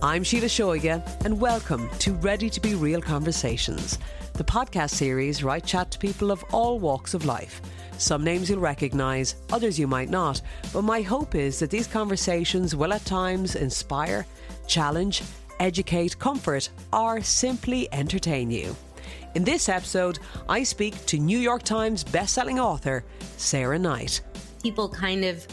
I'm Sheila Shoiga, and welcome to Ready to Be Real Conversations, the podcast series where I chat to people of all walks of life. Some names you'll recognise, others you might not, but my hope is that these conversations will at times inspire, challenge, educate, comfort, or simply entertain you. In this episode, I speak to New York Times bestselling author Sarah Knight. People kind of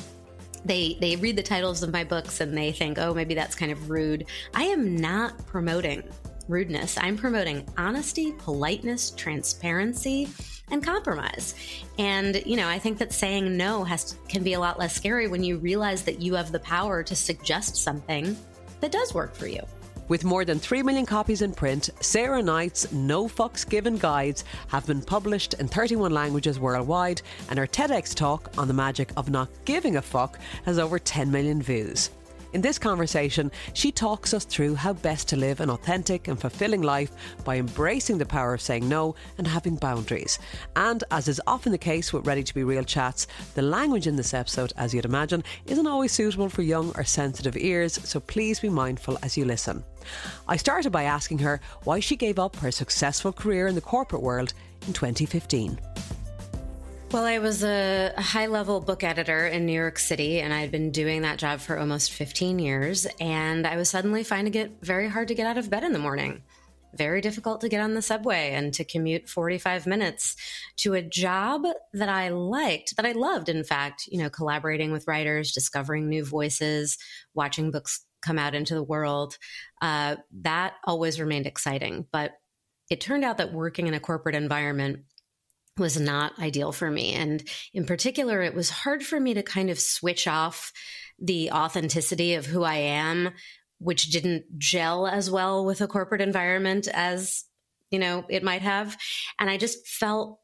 they they read the titles of my books and they think, "Oh, maybe that's kind of rude." I am not promoting rudeness. I'm promoting honesty, politeness, transparency, and compromise. And, you know, I think that saying no has can be a lot less scary when you realize that you have the power to suggest something that does work for you. With more than 3 million copies in print, Sarah Knight's No Fucks Given guides have been published in 31 languages worldwide, and her TEDx talk on the magic of not giving a fuck has over 10 million views. In this conversation, she talks us through how best to live an authentic and fulfilling life by embracing the power of saying no and having boundaries. And as is often the case with Ready to Be Real chats, the language in this episode, as you'd imagine, isn't always suitable for young or sensitive ears, so please be mindful as you listen. I started by asking her why she gave up her successful career in the corporate world in 2015. Well, I was a, high level book editor in New York City, and I had been doing that job for almost 15 years. And I was suddenly finding it very hard to get out of bed in the morning. Very difficult to get on the subway and to commute 45 minutes to a job that I liked, that I loved, in fact, you know, collaborating with writers, discovering new voices, watching books come out into the world. Uh, that always remained exciting. But it turned out that working in a corporate environment was not ideal for me. And in particular, it was hard for me to kind of switch off the authenticity of who I am, which didn't gel as well with a corporate environment as, you know, it might have. And I just felt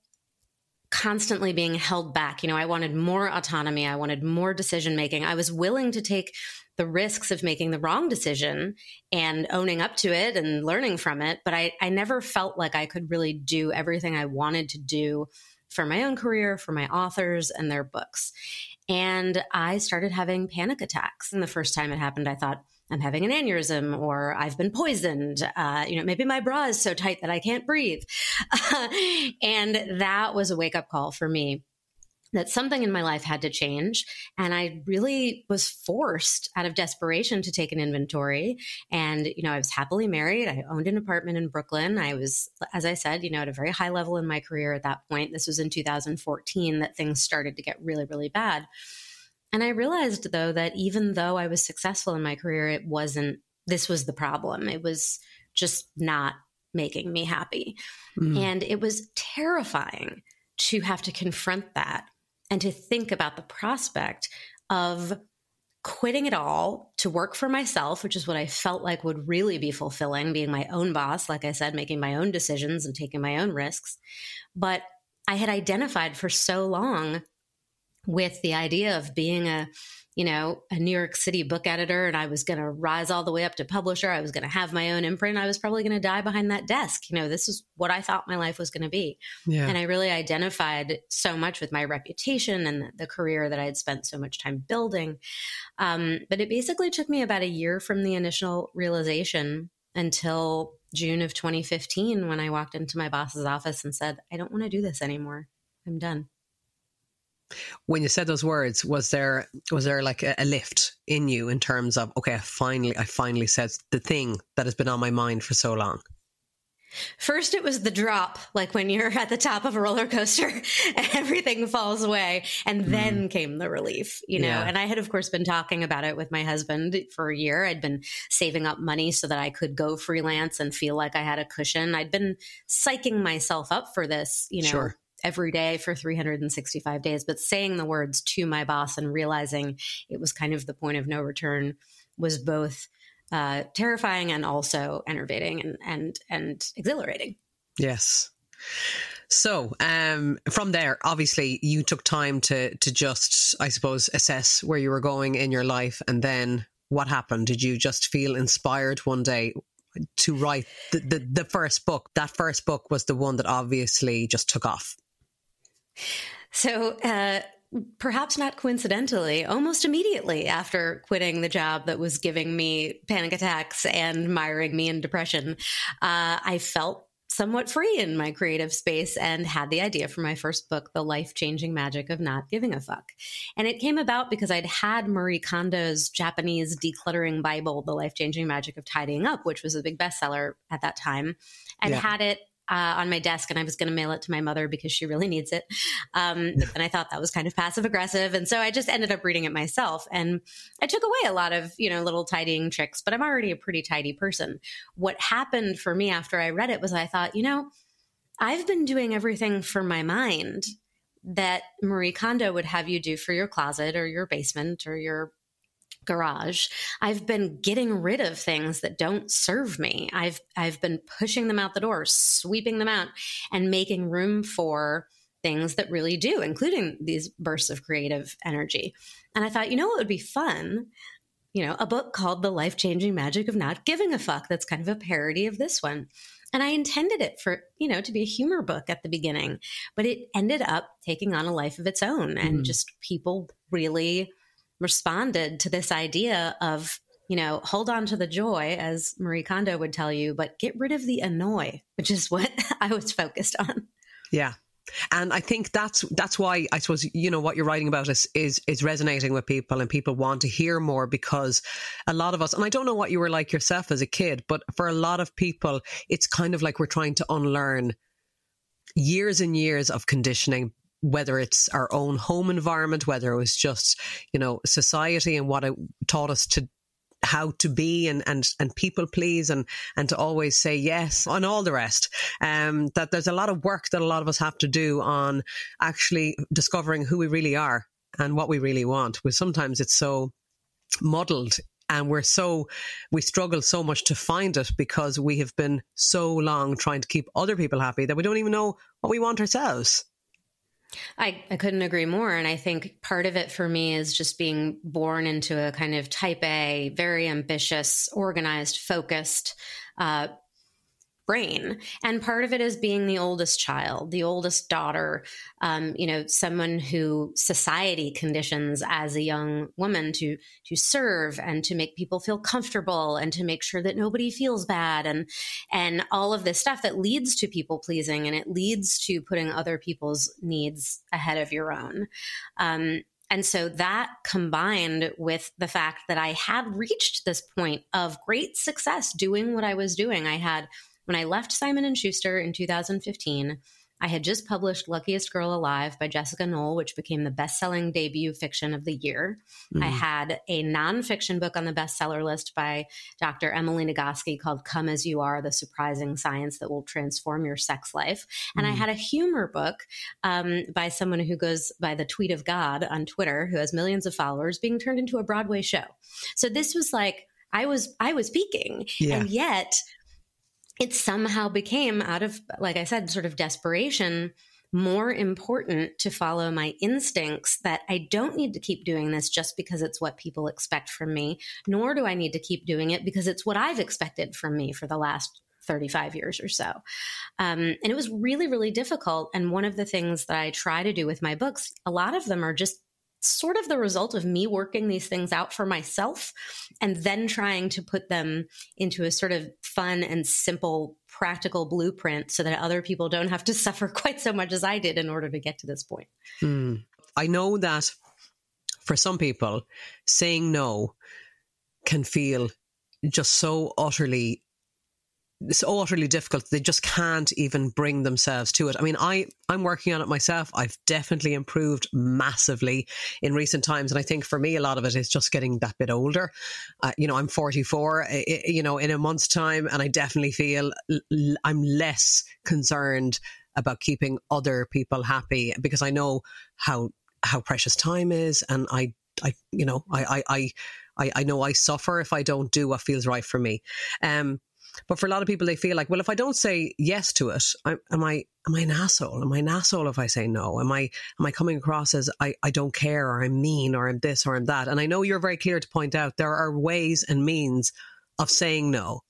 constantly being held back. You know, I wanted more autonomy, I wanted more decision making. I was willing to take the risks of making the wrong decision and owning up to it and learning from it. But I, I never felt like I could really do everything I wanted to do for my own career, for my authors and their books. And I started having panic attacks. And the first time it happened, I thought, I'm having an aneurysm or I've been poisoned. Uh, you know, maybe my bra is so tight that I can't breathe. and that was a wake up call for me that something in my life had to change. And I really was forced out of desperation to take an inventory. And, you know, I was happily married. I owned an apartment in Brooklyn. I was, as I said, you know, at a very high level in my career at that point. This was in 2014 that things started to get really, really bad. And I realized, though, that even though I was successful in my career, it wasn't, this was the problem. It was just not making me happy. Mm. And it was terrifying to have to confront that and to think about the prospect of quitting it all to work for myself, which is what I felt like would really be fulfilling, being my own boss, like I said, making my own decisions and taking my own risks. But I had identified for so long with the idea of being a you know, a New York City book editor and I was going to rise all the way up to publisher. I was going to have my own imprint. I was probably going to die behind that desk. You know, this is what I thought my life was going to be. Yeah. And I really identified so much with my reputation and the career that I had spent so much time building. Um, but it basically took me about a year from the initial realization until June of 2015 when I walked into my boss's office and said, I don't want to do this anymore. I'm done when you said those words was there was there like a, a, lift in you in terms of okay i finally i finally said the thing that has been on my mind for so long First, it was the drop, like when you're at the top of a roller coaster and everything falls away. And then mm. came the relief, you know. Yeah. And I had, of course, been talking about it with my husband for a year. I'd been saving up money so that I could go freelance and feel like I had a cushion. I'd been psyching myself up for this, you know, sure every day for 365 days, but saying the words to my boss and realizing it was kind of the point of no return was both uh, terrifying and also enervating and and and exhilarating. Yes. So, um, from there, obviously, you took time to to just, I suppose, assess where you were going in your life, and then what happened? Did you just feel inspired one day to write the, the, the first book? That first book was the one that obviously just took off. So, uh, perhaps not coincidentally, almost immediately after quitting the job that was giving me panic attacks and miring me in depression, uh, I felt somewhat free in my creative space and had the idea for my first book, The Life Changing Magic of Not Giving a Fuck. And it came about because I'd had Marie Kondo's Japanese decluttering Bible, The Life Changing Magic of Tidying Up, which was a big bestseller at that time, and yeah. had it uh, on my desk and I was going to mail it to my mother because she really needs it. Um, and I thought that was kind of passive aggressive. And so I just ended up reading it myself. And I took away a lot of, you know, little tidying tricks, but I'm already a pretty tidy person. What happened for me after I read it was I thought, you know, I've been doing everything for my mind that Marie Kondo would have you do for your closet or your basement or your garage. I've been getting rid of things that don't serve me. I've I've been pushing them out the door, sweeping them out and making room for things that really do, including these bursts of creative energy. And I thought, you know what would be fun? You know, a book called The Life-Changing Magic of Not Giving a Fuck that's kind of a parody of this one. And I intended it for, you know, to be a humor book at the beginning, but it ended up taking on a life of its own and mm. just people really responded to this idea of, you know, hold on to the joy, as Marie Kondo would tell you, but get rid of the annoy, which is what I was focused on. Yeah. And I think that's that's why I suppose you know what you're writing about is is is resonating with people and people want to hear more because a lot of us and I don't know what you were like yourself as a kid, but for a lot of people it's kind of like we're trying to unlearn years and years of conditioning whether it's our own home environment, whether it was just, you know, society and what it taught us to how to be and, and, and people please and, and to always say yes on all the rest. Um, that there's a lot of work that a lot of us have to do on actually discovering who we really are and what we really want. Because sometimes it's so muddled and we're so we struggle so much to find it because we have been so long trying to keep other people happy that we don't even know what we want ourselves. I, I couldn't agree more. And I think part of it for me is just being born into a kind of type A, very ambitious, organized, focused uh, brain. And part of it is being the oldest child, the oldest daughter, um, you know, someone who society conditions as a young woman to to serve and to make people feel comfortable and to make sure that nobody feels bad and and all of this stuff that leads to people pleasing and it leads to putting other people's needs ahead of your own. Um, and so that combined with the fact that I had reached this point of great success doing what I was doing, I had when I left Simon and Schuster in 2015, I had just published Luckiest Girl Alive by Jessica Knoll, which became the best selling debut fiction of the year. Mm. I had a nonfiction book on the bestseller list by Dr. Emily Nagoski called Come As You Are The Surprising Science That Will Transform Your Sex Life. And mm. I had a humor book um, by someone who goes by the tweet of God on Twitter, who has millions of followers, being turned into a Broadway show. So this was like, I was I was peaking, yeah. and yet it somehow became out of like I said, sort of desperation more important to follow my instincts that I don't need to keep doing this just because it's what people expect from me, nor do I need to keep doing it because it's what I've expected from me for the last 35 years or so. Um, and it was really, really difficult. And one of the things that I try to do with my books, a lot of them are just sort of the result of me working these things out for myself and then trying to put them into a sort of fun and simple practical blueprint so that other people don't have to suffer quite so much as I did in order to get to this point. Mm. I know that for some people, saying no can feel just so utterly so utterly difficult. They just can't even bring themselves to it. I mean, I, I'm working on it myself. I've definitely improved massively in recent times. And I think for me, a lot of it is just getting that bit older. Uh, you know, I'm 44, you know, in a month's time, and I definitely feel l- I'm less concerned about keeping other people happy because I know how, how precious time is. And I, I, you know, I, I, I, I know I suffer if I don't do what feels right for me. Um, but for a lot of people, they feel like, well, if I don't say yes to it, I, am I am I an asshole? Am I an asshole if I say no? Am I am I coming across as I, I don't care or I'm mean or I'm this or I'm that? And I know you're very clear to point out there are ways and means of saying no.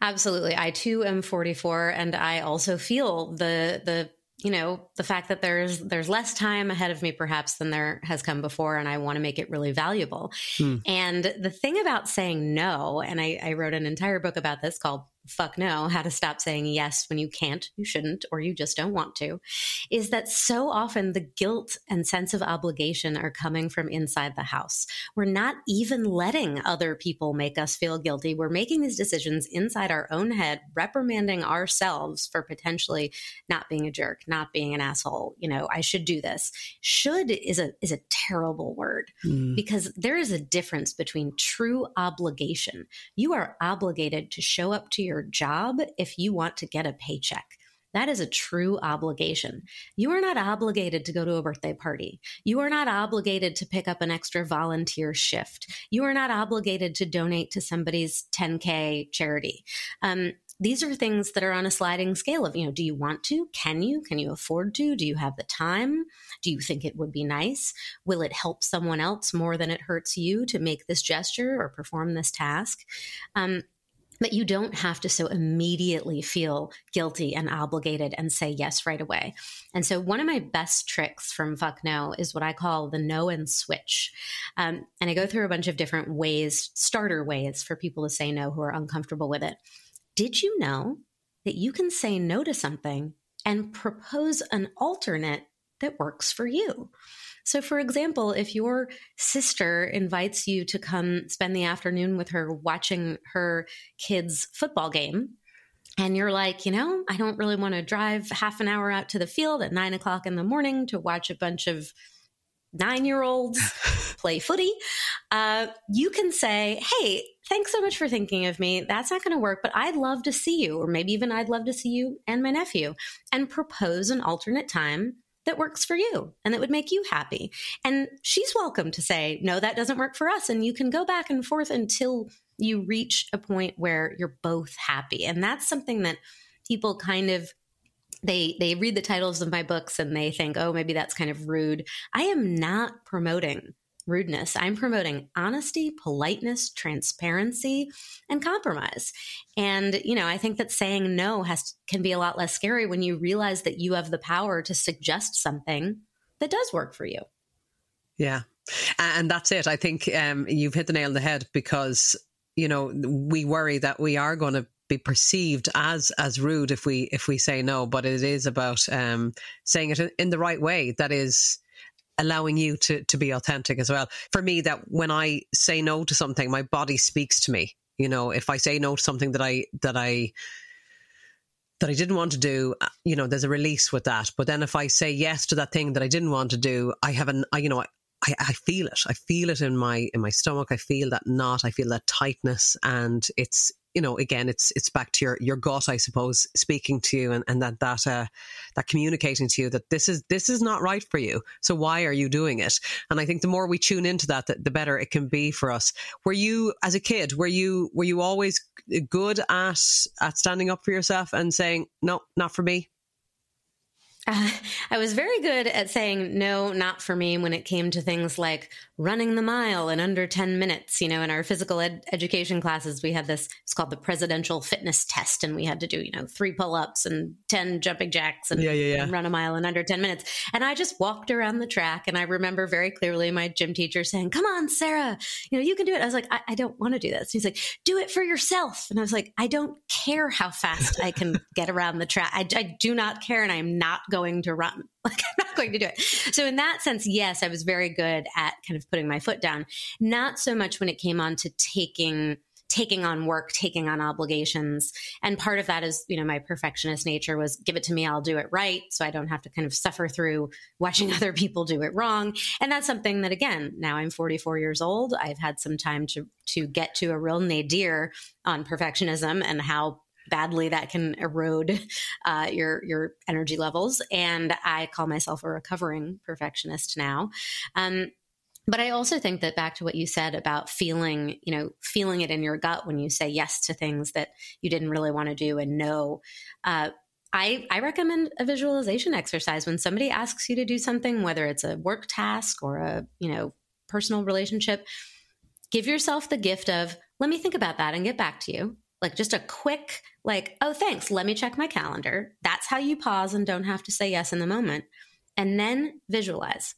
Absolutely. I too am 44 and I also feel the the you know the fact that there's there's less time ahead of me perhaps than there has come before and i want to make it really valuable hmm. and the thing about saying no and I, I wrote an entire book about this called fuck no, how to stop saying yes when you can't, you shouldn't, or you just don't want to, is that so often the guilt and sense of obligation are coming from inside the house. We're not even letting other people make us feel guilty. We're making these decisions inside our own head, reprimanding ourselves for potentially not being a jerk, not being an asshole. You know, I should do this. Should is a is a terrible word mm. because there is a difference between true obligation. You are obligated to show up to your your job if you want to get a paycheck. That is a true obligation. You are not obligated to go to a birthday party. You are not obligated to pick up an extra volunteer shift. You are not obligated to donate to somebody's 10K charity. Um, these are things that are on a sliding scale of, you know, do you want to? Can you? Can you afford to? Do you have the time? Do you think it would be nice? Will it help someone else more than it hurts you to make this gesture or perform this task? Um, but you don't have to so immediately feel guilty and obligated and say yes right away. And so, one of my best tricks from Fuck No is what I call the no and switch. Um, and I go through a bunch of different ways, starter ways for people to say no who are uncomfortable with it. Did you know that you can say no to something and propose an alternate that works for you? So, for example, if your sister invites you to come spend the afternoon with her watching her kids' football game, and you're like, you know, I don't really want to drive half an hour out to the field at nine o'clock in the morning to watch a bunch of nine year olds play footy, uh, you can say, hey, thanks so much for thinking of me. That's not going to work, but I'd love to see you, or maybe even I'd love to see you and my nephew, and propose an alternate time that works for you and that would make you happy. And she's welcome to say, no, that doesn't work for us. And you can go back and forth until you reach a point where you're both happy. And that's something that people kind of they they read the titles of my books and they think, "Oh, maybe that's kind of rude." I am not promoting rudeness. I'm promoting honesty, politeness, transparency, and compromise. And, you know, I think that saying no has can be a lot less scary when you realize that you have the power to suggest something that does work for you. Yeah. And that's it. I think um, you've hit the nail on the head because, you know, we worry that we are going to be perceived as as rude if we if we say no but it is about um saying it in the right way that is allowing you to to be authentic as well. For me, that when I say no to something, my body speaks to me. You know, if I say no to something that I that I that I didn't want to do, uh, you know, there's a release with that. But then if I say yes to that thing that I didn't want to do, I have an, I, you know, I, I feel it. I feel it in my in my stomach. I feel that knot. I feel that tightness, and it's you know again it's it's back to your your gut, I suppose, speaking to you and, and that that uh, that communicating to you that this is this is not right for you. So why are you doing it? And I think the more we tune into that, the, the better it can be for us. Were you as a kid? Were you were you always good at at standing up for yourself and saying no, not for me? Uh, I was very good at saying no, not for me when it came to things like running the mile in under 10 minutes. You know, in our physical ed- education classes, we had this, it's called the presidential fitness test. And we had to do, you know, three pull ups and 10 jumping jacks and, yeah, yeah, yeah. and, run a mile in under 10 minutes. And I just walked around the track. And I remember very clearly my gym teacher saying, Come on, Sarah, you know, you can do it. I was like, I, I don't want to do this. He's like, Do it for yourself. And I was like, I don't care how fast I can get around the track. I, I do not care. And I'm not going going to run. Like I'm not going to do it. So in that sense, yes, I was very good at kind of putting my foot down. Not so much when it came on to taking taking on work, taking on obligations. And part of that is, you know, my perfectionist nature was give it to me, I'll do it right. So I don't have to kind of suffer through watching other people do it wrong. And that's something that again, now I'm 44 years old. I've had some time to to get to a real nadir on perfectionism and how badly that can erode uh, your your energy levels. And I call myself a recovering perfectionist now. Um, but I also think that back to what you said about feeling, you know, feeling it in your gut when you say yes to things that you didn't really want to do and no. Uh, I, I recommend a visualization exercise when somebody asks you to do something, whether it's a work task or a, you know, personal relationship. Give yourself the gift of, let me think about that and get back to you like just a quick like oh thanks let me check my calendar. That's how you pause and don't have to say yes in the moment. And then visualize.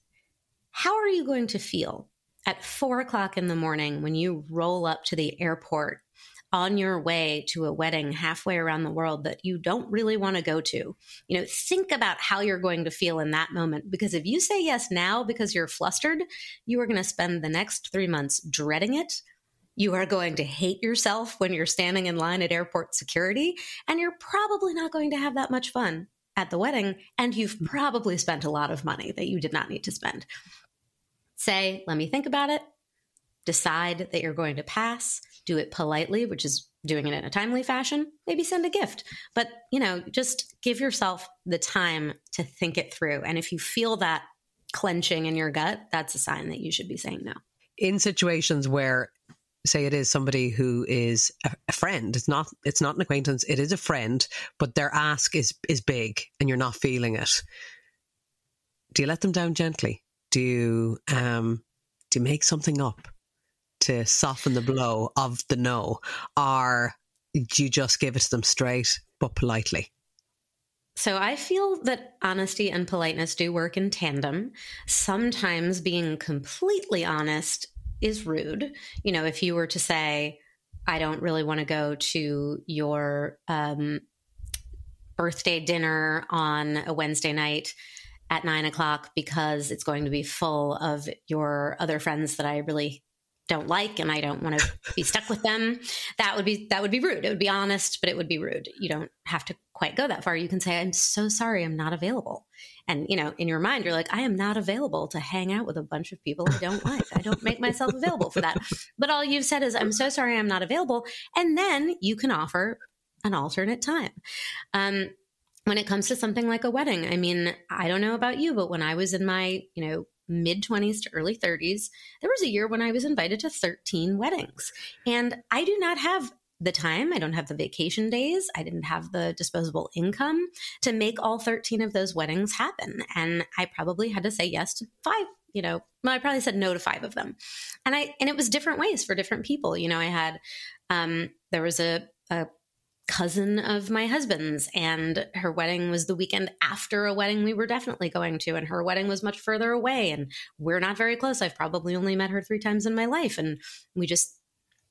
How are you going to feel at four o'clock in the morning when you roll up to the airport on your way to a wedding halfway around the world that you don't really want to go to. You know, think about how you're going to feel in that moment because if you say yes now because you're flustered, you are going to spend the next 3 months dreading it you are going to hate yourself when you're standing in line at airport security, and you're probably not going to have that much fun at the wedding. And you've mm. probably spent a lot of money that you did not need to spend. Say, let me think about it. Decide that you're going to pass. Do it politely, which is doing it in a timely fashion. Maybe send a gift. But, you know, just give yourself the time to think it through. And if you feel that clenching in your gut, that's a sign that you should be saying no. In situations where say it is somebody who is a, friend. It's not it's not an acquaintance. It is a friend but their ask is is big and you're not feeling it. Do you let them down gently? Do you um do you make something up to soften the blow of the no? Or do you just give it to them straight but politely? So I feel that honesty and politeness do work in tandem. Sometimes being completely honest is rude. You know, if you were to say, I don't really want to go to your um, birthday dinner on a Wednesday night at nine o'clock because it's going to be full of your other friends that I really don't like and I don't want to be stuck with them. That would be that would be rude. It would be honest, but it would be rude. You don't have to quite go that far. You can say, I'm so sorry, I'm not available. And you know, in your mind, you're like, I am not available to hang out with a bunch of people I don't like. I don't make myself available for that. But all you've said is, I'm so sorry, I'm not available. And then you can offer an alternate time. Um, when it comes to something like a wedding, I mean, I don't know about you, but when I was in my, you know, mid 20s to early 30s, there was a year when I was invited to 13 weddings. And I do not have the time. I don't have the vacation days. I didn't have the disposable income to make all 13 of those weddings happen. And I probably had to say yes to five, you know, well, I probably said no to five of them. And I, and it was different ways for different people. You know, I had, um, there was a, a cousin of my husband's and her wedding was the weekend after a wedding we were definitely going to and her wedding was much further away and we're not very close i've probably only met her three times in my life and we just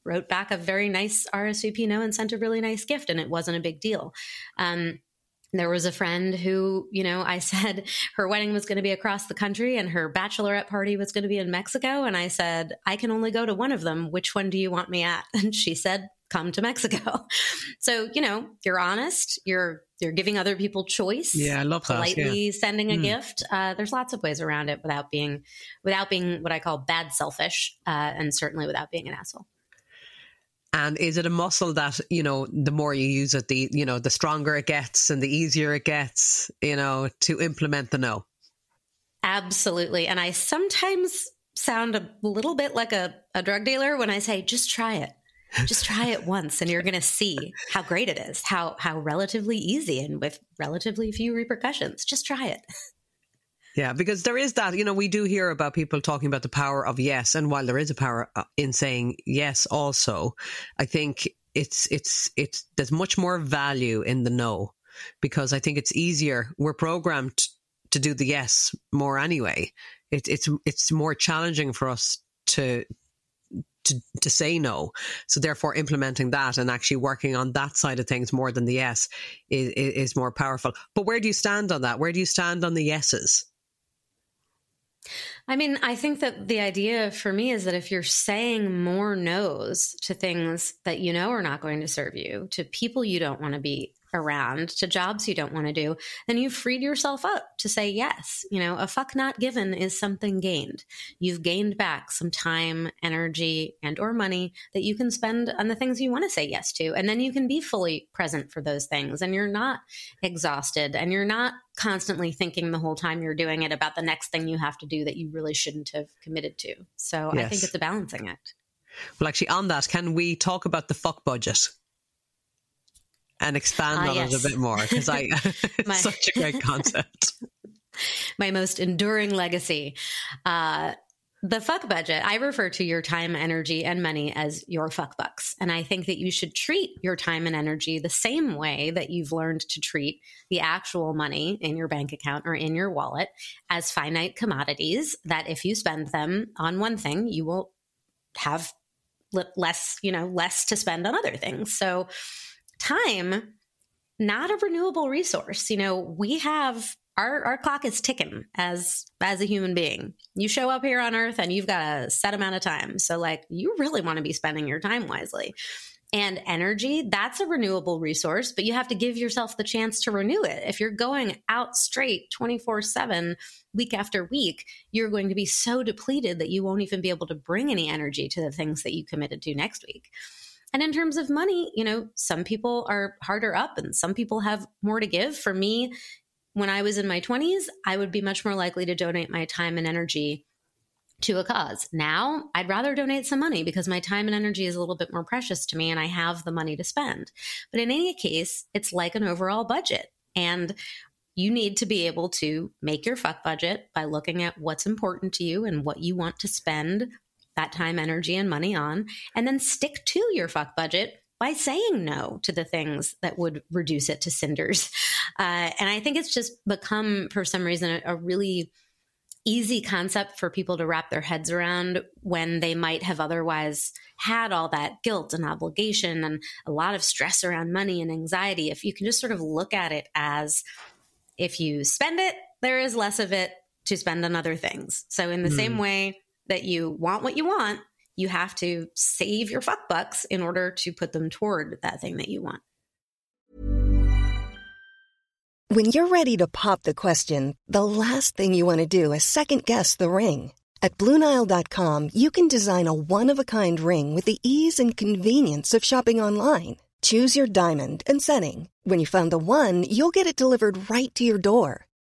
wrote back a very nice rsvp no and sent a really nice gift and it wasn't a big deal um, there was a friend who, you know, I said her wedding was going to be across the country and her bachelorette party was going to be in Mexico. And I said, I can only go to one of them. Which one do you want me at? And she said, come to Mexico. So, you know, you're honest, you're you're giving other people choice. Yeah, I love that. Politely yeah. sending a Mm. gift. Uh, there's lots of ways around it without being without being what I call bad selfish, uh, and certainly without being an asshole. And is it a muscle that, you know, the more you use it, the, you know, the stronger it gets and the easier it gets, you know, to implement the no? Absolutely. And I sometimes sound a little bit like a, a drug dealer when I say, just try it. Just try it once and you're going to see how great it is, how how relatively easy and with relatively few repercussions. Just try it. Yeah, because there is that, you know, we do hear about people talking about the power of yes. And while there is a power uh, in saying yes, also, I think it's, it's, it's, there's much more value in the no because I think it's easier. We're programmed to do the yes more anyway. It, it's, it's more challenging for us to, to, to say no. So therefore implementing that and actually working on that side of things more than the yes is, is more powerful. But where do you stand on that? Where do you stand on the yeses? I mean, I think that the idea for me is that if you're saying more no's to things that you know are not going to serve you, to people you don't want to be around, to jobs you don't want to do, then you've freed yourself up to say yes. You know, a fuck not given is something gained. You've gained back some time, energy, and or money that you can spend on the things you want to say yes to. And then you can be fully present for those things and you're not exhausted and you're not constantly thinking the whole time you're doing it about the next thing you have to do that you really shouldn't have committed to. So I think it's a balancing act. Well, actually, on that, can we talk about the fuck budget and expand Ah, on it yes. a bit more? Because I, My- such a great concept. my most enduring legacy. Uh, the fuck budget, I refer to your time, energy, and money as your fuck bucks. And I think that you should treat your time and energy the same way that you've learned to treat the actual money in your bank account or in your wallet as finite commodities that if you spend them on one thing, you will have less, you know, less to spend on other things. So time not a renewable resource. You know, we have our our clock is ticking as as a human being. You show up here on earth and you've got a set amount of time. So like you really want to be spending your time wisely. And energy, that's a renewable resource, but you have to give yourself the chance to renew it. If you're going out straight 24 7, week after week, you're going to be so depleted that you won't even be able to bring any energy to the things that you committed to next week. And in terms of money, you know, some people are harder up and some people have more to give. For me, when I was in my 20s, I would be much more likely to donate my time and energy to a cause. Now, I'd rather donate some money because my time and energy is a little bit more precious to me and I have the money to spend. But in any case, it's like an overall budget. And you need to be able to make your fuck budget by looking at what's important to you and what you want to spend that time, energy, and money on, and then stick to your fuck budget by saying no to the things that would reduce it to cinders. Uh, and I think it's just become, for some reason, a, a really easy concept for people to wrap their heads around when they might have otherwise had all that guilt and obligation and a lot of stress around money and anxiety. If you can just sort of look at it as if you spend it, there is less of it to spend on other things. So, in the same way that you want what you want, you have to save your fuck bucks in order to put them toward that thing that you want. When you're ready to pop the question, the last thing you want to do is second guess the ring. At Bluenile.com, you can design a one of a kind ring with the ease and convenience of shopping online. Choose your diamond and setting. When you find the one, you'll get it delivered right to your door.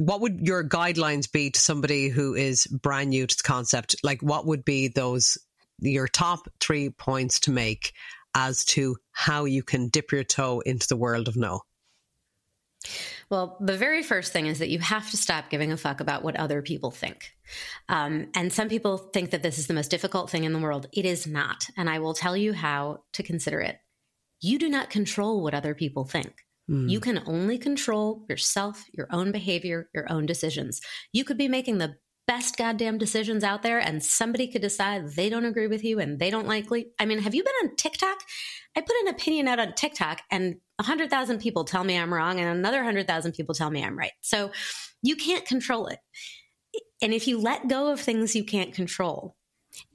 What would your guidelines be to somebody who is brand new to the concept? Like, what would be those, your top three points to make as to how you can dip your toe into the world of no? Well, the very first thing is that you have to stop giving a fuck about what other people think. Um, and some people think that this is the most difficult thing in the world. It is not. And I will tell you how to consider it. You do not control what other people think. Mm. You can only control yourself, your own behavior, your own decisions. You could be making the best goddamn decisions out there and somebody could decide they don't agree with you and they don't likely I mean, have you been on TikTok? I put an opinion out on TikTok and 100,000 people tell me I'm wrong and another 100,000 people tell me I'm right. So you can't control it. And if you let go of things you can't control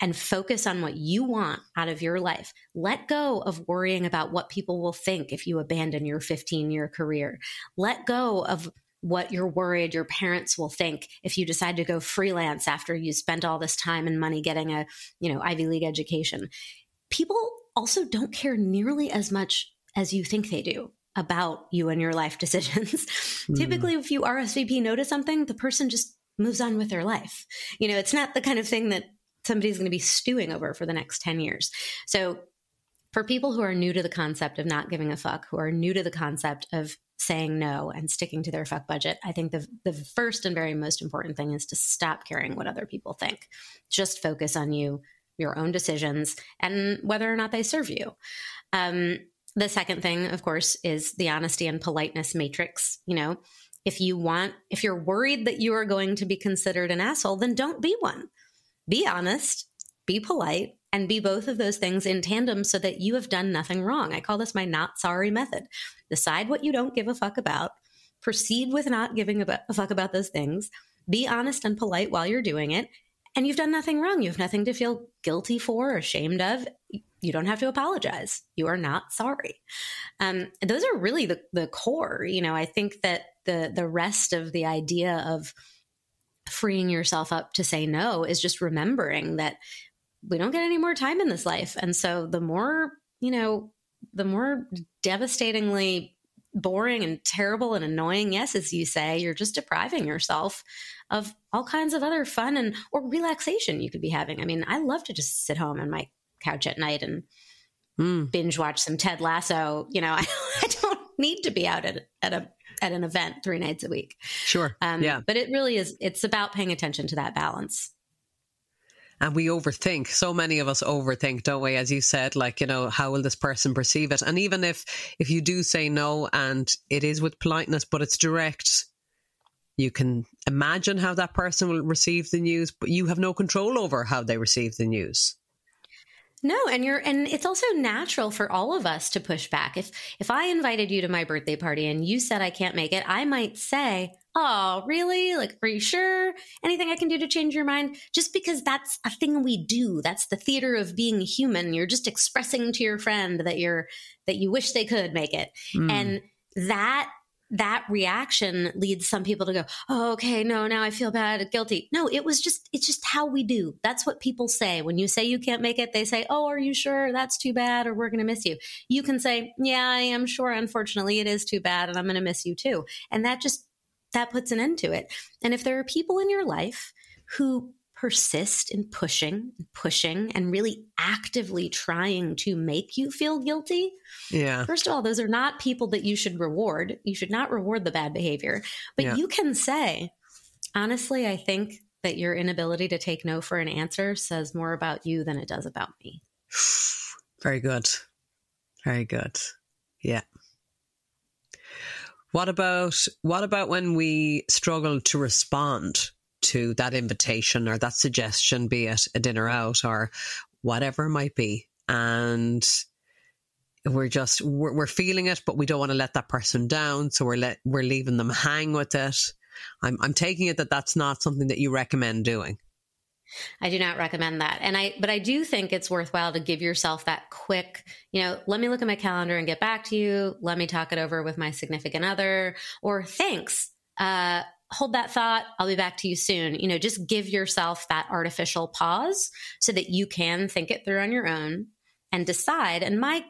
and focus on what you want out of your life, let go of worrying about what people will think if you abandon your 15 year career. Let go of what you're worried your parents will think if you decide to go freelance after you spent all this time and money getting a, you know, Ivy League education. People also don't care nearly as much as you think they do about you and your life decisions. Mm. Typically, if you RSVP no to something, the person just moves on with their life. You know, it's not the kind of thing that somebody's going to be stewing over for the next 10 years. So, for people who are new to the concept of not giving a fuck, who are new to the concept of saying no and sticking to their fuck budget, I think the the first and very most important thing is to stop caring what other people think. Just focus on you, your own decisions, and whether or not they serve you. Um, the second thing, of course, is the honesty and politeness matrix. You know, if you want, if you're worried that you are going to be considered an asshole, then don't be one. Be honest, be polite, and be both of those things in tandem so that you have done nothing wrong. I call this my not sorry method. Decide what you don't give a fuck about, proceed with not giving a fuck about those things, be honest and polite while you're doing it, and you've done nothing wrong. You have nothing to feel guilty for or ashamed of you don't have to apologize. You are not sorry. Um, those are really the, the core. You know, I think that the the rest of the idea of freeing yourself up to say no is just remembering that we don't get any more time in this life, and so the more you know, the more devastatingly boring and terrible and annoying yeses you say, you're just depriving yourself of all kinds of other fun and or relaxation you could be having. I mean, I love to just sit home in my couch at night and mm. binge watch some Ted Lasso. You know, I, I don't need to be out at, at a at an event three nights a week. Sure. Um, yeah. But it really is. It's about paying attention to that balance. And we overthink. So many of us overthink, don't we? As you said, like you know, how will this person perceive it? And even if if you do say no, and it is with politeness, but it's direct, you can imagine how that person will receive the news, but you have no control over how they receive the news. No, and you're and it's also natural for all of us to push back. If if I invited you to my birthday party and you said I can't make it, I might say, "Oh, really? Like are you sure? Anything I can do to change your mind?" Just because that's a thing we do. That's the theater of being human. You're just expressing to your friend that you're that you wish they could make it. Mm. And that that reaction leads some people to go, oh, okay, no, now I feel bad, guilty. No, it was just, it's just how we do. That's what people say. When you say you can't make it, they say, oh, are you sure? That's too bad, or we're going to miss you. You can say, yeah, I am sure. Unfortunately, it is too bad, and I'm going to miss you too. And that just, that puts an end to it. And if there are people in your life who persist in pushing, and pushing, and really actively trying to make you feel guilty, yeah. First of all, those are not people that you should reward. You should not reward the bad behavior. But yeah. you can say, honestly, I think that your inability to take no for an answer says more about you than it does about me. Very good. Very good. Yeah. What about what about when we struggle to respond to that invitation or that suggestion, be it a dinner out or whatever it might be, and we're just we're, we're feeling it, but we don't want to let that person down, so we're let we're leaving them hang with it. I'm, I'm taking it that that's not something that you recommend doing. I do not recommend that. And I, but I do think it's worthwhile to give yourself that quick, you know, let me look at my calendar and get back to you. Let me talk it over with my significant other or thanks. Uh, hold that thought. I'll be back to you soon. You know, just give yourself that artificial pause so that you can think it through on your own and decide. And my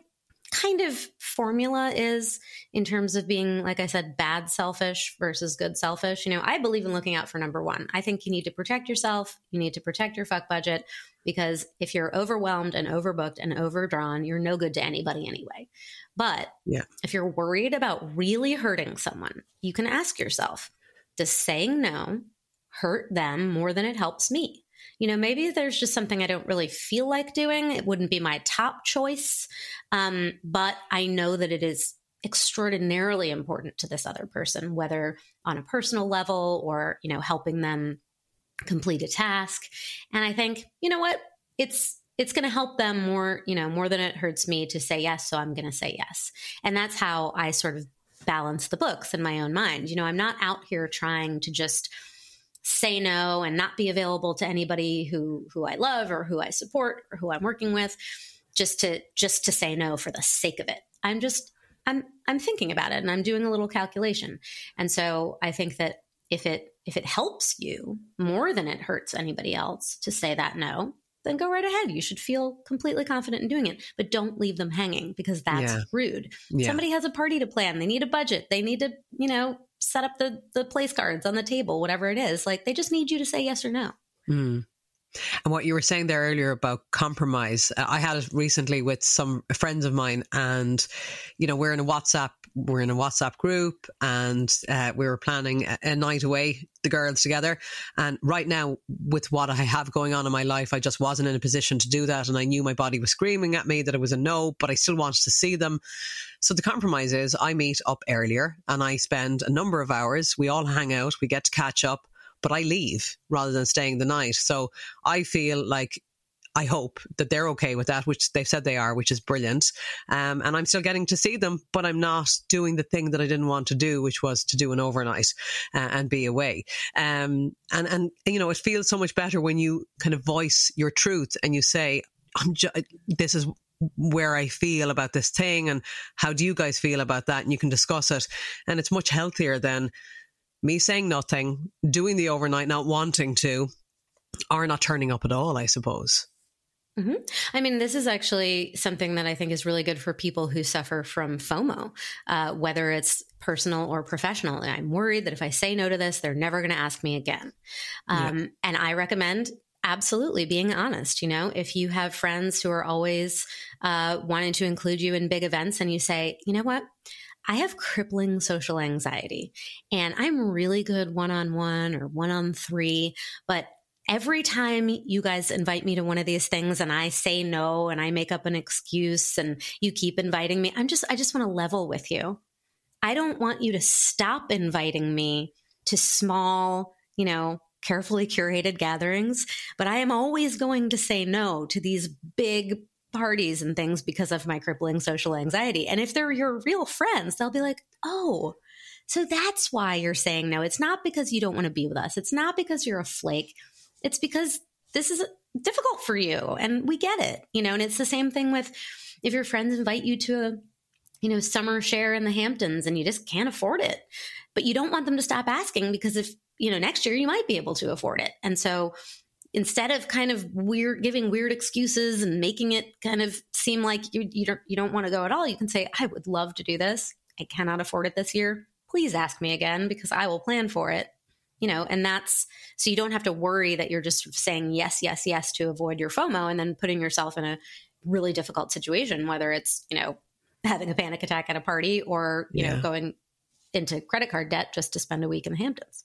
kind of formula is in terms of being, like I said, bad selfish versus good selfish. You know, I believe in looking out for number one. I think you need to protect yourself. You need to protect your fuck budget because if you're overwhelmed and overbooked and overdrawn, you're no good to anybody anyway. But yeah. if you're worried about really hurting someone, you can ask yourself, does saying no hurt them more than it helps me? You know, maybe there's just something I don't really feel like doing. It wouldn't be my top choice. Um, but I know that it is extraordinarily important to this other person, whether on a personal level or, you know, helping them complete a task. And I think, you know what? It's it's going to help them more, you know, more than it hurts me to say yes, so I'm going to say yes. And that's how I sort of balance the books in my own mind. You know, I'm not out here trying to just say no and not be available to anybody who who I love or who I support or who I'm working with just to just to say no for the sake of it. I'm just I'm I'm thinking about it and I'm doing a little calculation. And so I think that if it if it helps you more than it hurts anybody else to say that no, then go right ahead. You should feel completely confident in doing it, but don't leave them hanging because that's yeah. rude. Yeah. Somebody has a party to plan. They need a budget. They need to, you know, set up the the place cards on the table, whatever it is. Like they just need you to say yes or no. Mm. And what you were saying there earlier about compromise, uh, I had it recently with some friends of mine, and you know we're in a WhatsApp, we're in a WhatsApp group, and uh, we were planning a, a, night away, the girls together. And right now, with what I have going on in my life, I just wasn't in a position to do that, and I knew my body was screaming at me that it was a no, but I still wanted to see them. So the compromise is I meet up earlier, and I spend a number of hours. We all hang out, we get to catch up but I leave rather than staying the night. So I feel like I hope that they're okay with that, which they've said they are, which is brilliant. Um, and I'm still getting to see them, but I'm not doing the thing that I didn't want to do, which was to do an overnight uh, and be away. Um, and and you know, it feels so much better when you kind of voice your truth and you say, "I'm just this is." where I feel about this thing and how do you guys feel about that and you can discuss it and it's much healthier than me saying nothing, doing the overnight, not wanting to, or not turning up at all, I suppose. Mm-hmm. I mean, this is actually something that I think is really good for people who suffer from FOMO, uh, whether it's personal or professional. And I'm worried that if I say no to this, they're never going to ask me again. Um, yeah. And I recommend absolutely being honest. You know, if you have friends who are always uh, wanting to include you in big events and you say, you know what? I have crippling social anxiety and I'm really good one on one or one on three, but every time you guys invite me to one of these things and I say no and I make up an excuse and you keep inviting me, I'm just, I just want to level with you. I don't want you to stop inviting me to small, you know, carefully curated gatherings, but I am always going to say no to these big parties and things because of my crippling social anxiety. And if they're your real friends, they'll be like, oh, so that's why you're saying no. It's not because you don't want to be with us. It's not because you're a flake. It's because this is difficult for you and we get it, you know, and it's the same thing with if your friends invite you to a, you know, summer share in the Hamptons and you just can't afford it, but you don't want them to stop asking because if, you know, next year you might be able to afford it. And so instead of kind of weird giving weird excuses and making it kind of seem like you, you don't you don't want to go at all you can say i would love to do this. I cannot afford it this year. Please ask me again because i will plan for it. You know and that's so you don't have to worry that you're just saying yes yes yes to avoid your fomo and then putting yourself in a really difficult situation whether it's you know having a panic attack at a party or you yeah. know going into credit card debt just to spend a week in the hamptons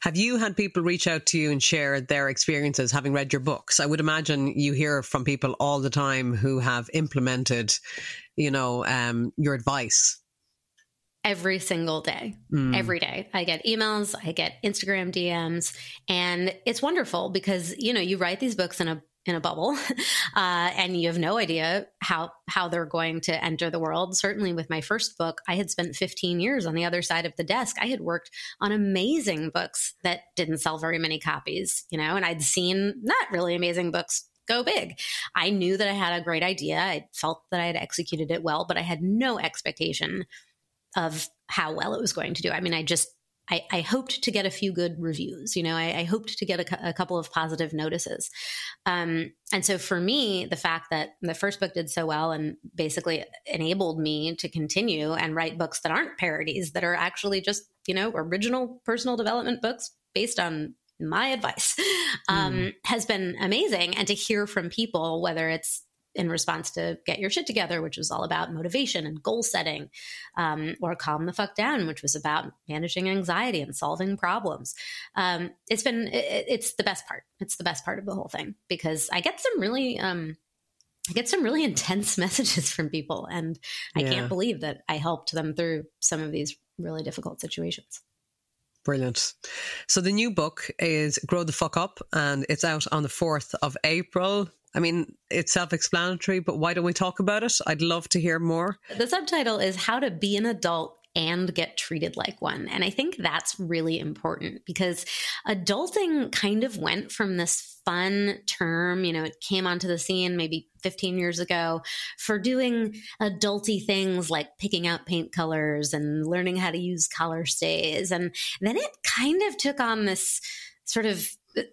have you had people reach out to you and share their experiences having read your books? I would imagine you hear from people all the time who have implemented, you know, um, your advice. Every single day, mm. every day. I get emails, I get Instagram DMs, and it's wonderful because, you know, you write these books in a in a bubble, uh, and you have no idea how how they're going to enter the world. Certainly, with my first book, I had spent 15 years on the other side of the desk. I had worked on amazing books that didn't sell very many copies, you know, and I'd seen not really amazing books go big. I knew that I had a great idea. I felt that I had executed it well, but I had no expectation of how well it was going to do. I mean, I just I, I, hoped to get a few good reviews. You know, I, I hoped to get a, a, couple of positive notices. Um, and so for me, the fact that the first book did so well and basically enabled me to continue and write books that aren't parodies, that are actually just, you know, original personal development books based on my advice, um, mm. has been amazing. And to hear from people, whether it's in response to Get Your Shit Together, which was all about motivation and goal setting, um, or Calm the Fuck Down, which was about managing anxiety and solving problems. Um, it's been, it, it's the best part. It's the best part of the whole thing because I get some really, um, I get some really intense messages from people, and I yeah. can't believe that I helped them through some of these really difficult situations. Brilliant. So the new book is Grow the Fuck Up and it's out on the 4th of April. I mean, it's self explanatory, but why don't we talk about it? I'd love to hear more. The subtitle is How to Be an Adult and get treated like one. And I think that's really important because adulting kind of went from this fun term, you know, it came onto the scene maybe 15 years ago for doing adulty things like picking out paint colors and learning how to use color stays. And then it kind of took on this sort of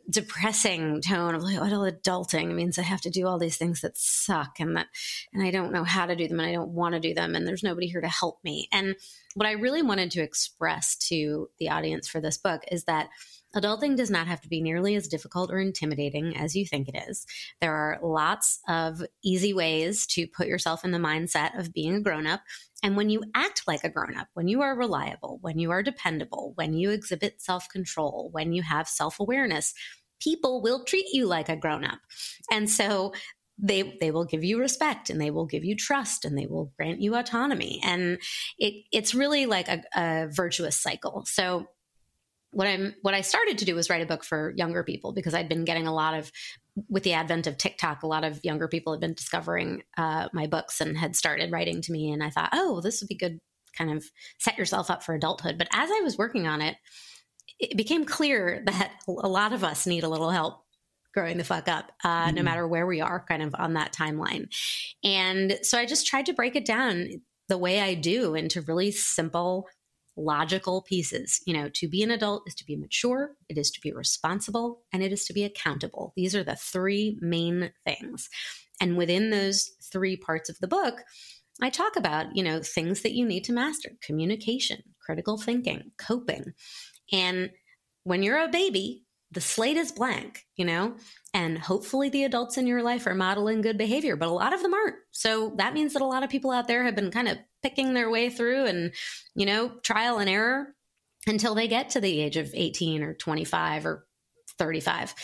depressing tone of like, what adulting means I have to do all these things that suck and that, and I don't know how to do them and I don't want to do them and there's nobody here to help me. And what I really wanted to express to the audience for this book is that adulting does not have to be nearly as difficult or intimidating as you think it is. There are lots of easy ways to put yourself in the mindset of being a grown up. And when you act like a grown up, when you are reliable, when you are dependable, when you exhibit self control, when you have self awareness, people will treat you like a grown up. And so they they will give you respect and they will give you trust and they will grant you autonomy and it it's really like a, a virtuous cycle so what I'm what I started to do was write a book for younger people because I'd been getting a lot of with the advent of TikTok, a lot of younger people had been discovering uh, my books and had started writing to me, and I thought, oh, this would be good, kind of set yourself up for adulthood. But as I was working on it, it became clear that a lot of us need a little help growing the fuck up, uh, mm-hmm. no matter where we are, kind of on that timeline. And so I just tried to break it down the way I do into really simple logical pieces. You know, to be an adult is to be mature, it is to be responsible, and it is to be accountable. These are the three main things. And within those three parts of the book, I talk about, you know, things that you need to master communication, critical thinking, coping. And when you're a baby, the slate is blank, you know, and hopefully the adults in your life are modeling good behavior, but a lot of them aren't. So that means that a lot of people out there have been kind of picking their way through and, you know, trial and error until they get to the age of 18 or 25 or 35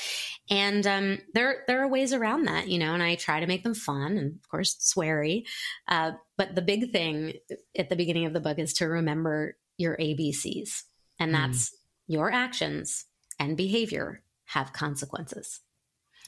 and um, there there are ways around that you know and i try to make them fun and of course sweary uh, but the big thing at the beginning of the book is to remember your abcs and mm. that's mm. your actions and behavior have consequences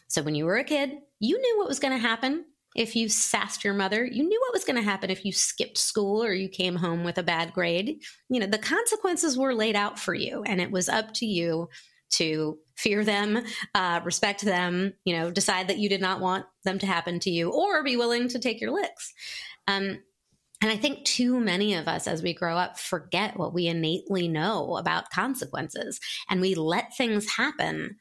so when you were a kid you knew what was going to happen if you sassed your mother, you knew what was going to happen if you skipped school or you came home with a bad grade. You know, the consequences were laid out for you, and it was up to you to fear them, uh, respect them, you know, decide that you did not want them to happen to you, or be willing to take your licks. Um, and I think too many of us as we grow up forget what we innately know about consequences and we let things happen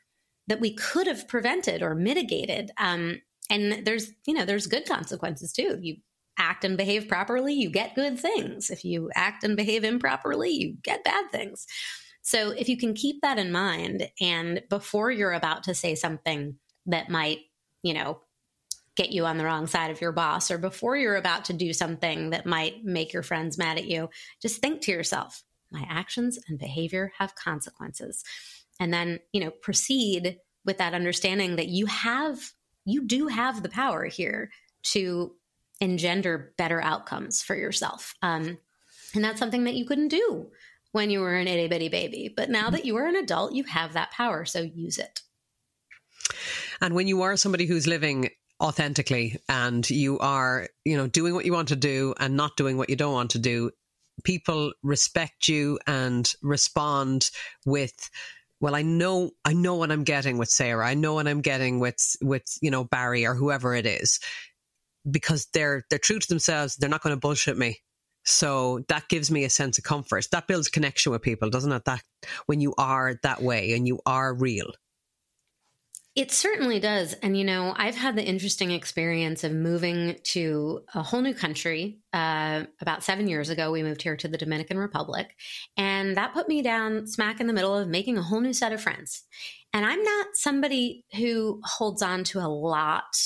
that we could have prevented or mitigated. Um, and there's you know there's good consequences too. You act and behave properly you get good things. If you act and behave improperly you get bad things. So if you can keep that in mind and before you're about to say something that might you know get you on the wrong side of your boss or before you're about to do something that might make your friends mad at you just think to yourself my actions and behavior have consequences. And then you know proceed with that understanding that you have you do have the power here to engender better outcomes for yourself. Um, and that's something that you couldn't do when you were an itty bitty baby. But now that you are an adult, you have that power. So use it. And when you are somebody who's living authentically and you are, you know, doing what you want to do and not doing what you don't want to do, people respect you and respond with well i know i know what i'm getting with sarah. I know what i'm getting with with you know barry or whoever it is. Because they're they're true to themselves. They're not going to bullshit me. So that gives me a sense of comfort. That builds connection with people doesn't it? That when you are that way and you are real it certainly does. And, you know, I've had the interesting experience of moving to a whole new country. Uh, about seven years ago, we moved here to the Dominican Republic. And that put me down smack in the middle of making a whole new set of friends. And I'm not somebody who holds on to a lot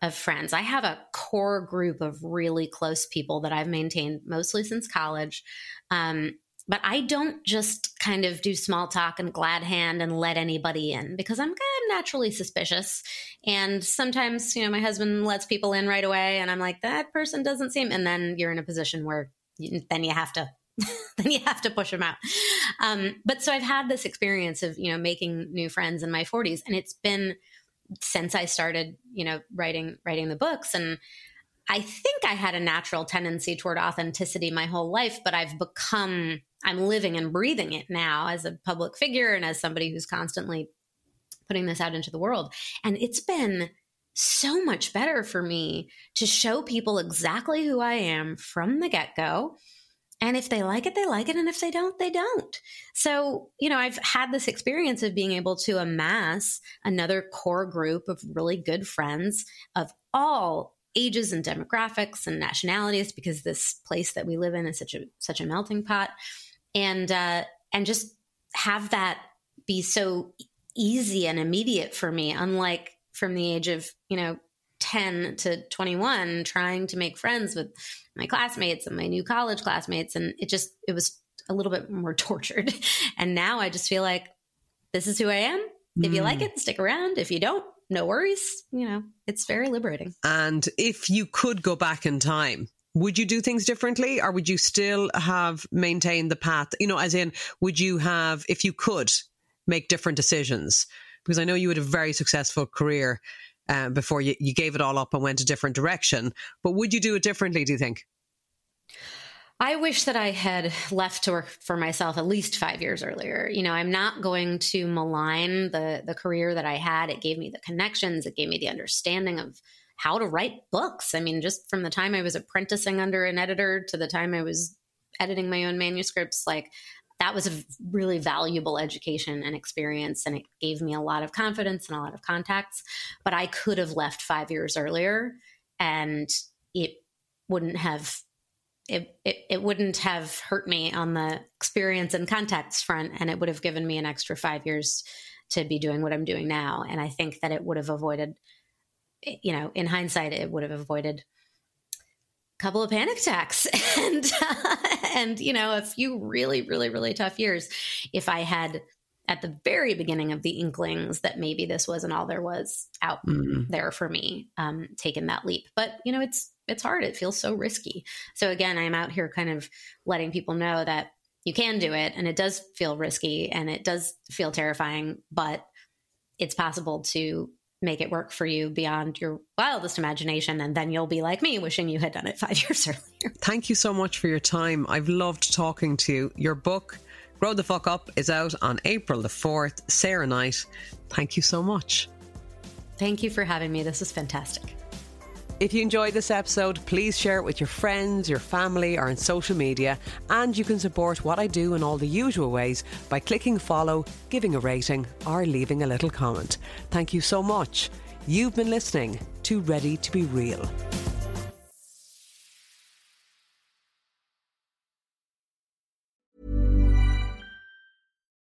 of friends. I have a core group of really close people that I've maintained mostly since college. Um, but I don't just kind of do small talk and glad hand and let anybody in because I'm kind of naturally suspicious. And sometimes, you know, my husband lets people in right away and I'm like, that person doesn't seem, and then you're in a position where you, then you have to then you have to push them out. Um, but so I've had this experience of you know making new friends in my 40s, and it's been since I started you know writing writing the books, and I think I had a natural tendency toward authenticity my whole life, but I've become I'm living and breathing it now as a public figure and as somebody who's constantly putting this out into the world. And it's been so much better for me to show people exactly who I am from the get go. And if they like it, they like it. And if they don't, they don't. So, you know, I've had this experience of being able to amass another core group of really good friends of all ages and demographics and nationalities because this place that we live in is such a such a melting pot and uh, and just have that be so easy and immediate for me unlike from the age of you know 10 to 21 trying to make friends with my classmates and my new college classmates and it just it was a little bit more tortured. And now i just feel like this is who i am. If you like mm. it stick around. If you don't no worries. You know it's very liberating. And if you could go back in time would you do things differently or would you still have maintained the path you know as in would you have if you could make different decisions because i know you had a very successful career uh, before you, you gave it all up and went a different direction but would you do it differently do you think I wish that I had left to work for myself at least five years earlier. You know, I'm not going to malign the the career that I had. It gave me the connections. It gave me the understanding of how to write books. I mean, just from the time I was apprenticing under an editor to the time I was editing my own manuscripts, like that was a really valuable education and experience. And it gave me a lot of confidence and a lot of contacts. But I could have left five years earlier and it wouldn't have it, it, it, wouldn't have hurt me on the experience and contacts front and it would have given me an extra five years to be doing what i'm doing now and i think that it would have avoided you know, in hindsight, it would have avoided a couple of panic attacks. And uh, and you know a few really really really tough years. If I had at the very beginning of the inklings that maybe this wasn't all there was out mm-hmm. there for me um, taking that leap. But you know it's it's hard. It feels so risky. So again i'm out here kind of letting people know that you can do it and it does feel risky and it does feel terrifying but it's possible to make it work for you beyond your wildest imagination. And then you'll be like me, wishing you had done it five years earlier. Thank you so much for your time. I've loved talking to you. Your book, Grow the Fuck Up, is out on April the 4th. Sarah Knight, thank you so much. Thank you for having me. This is fantastic. If you enjoyed this episode, please share it with your friends, your family, or on social media. And you can support what I do in all the usual ways by clicking follow, giving a rating, or leaving a little comment. Thank you so much. You've been listening to Ready to Be Real.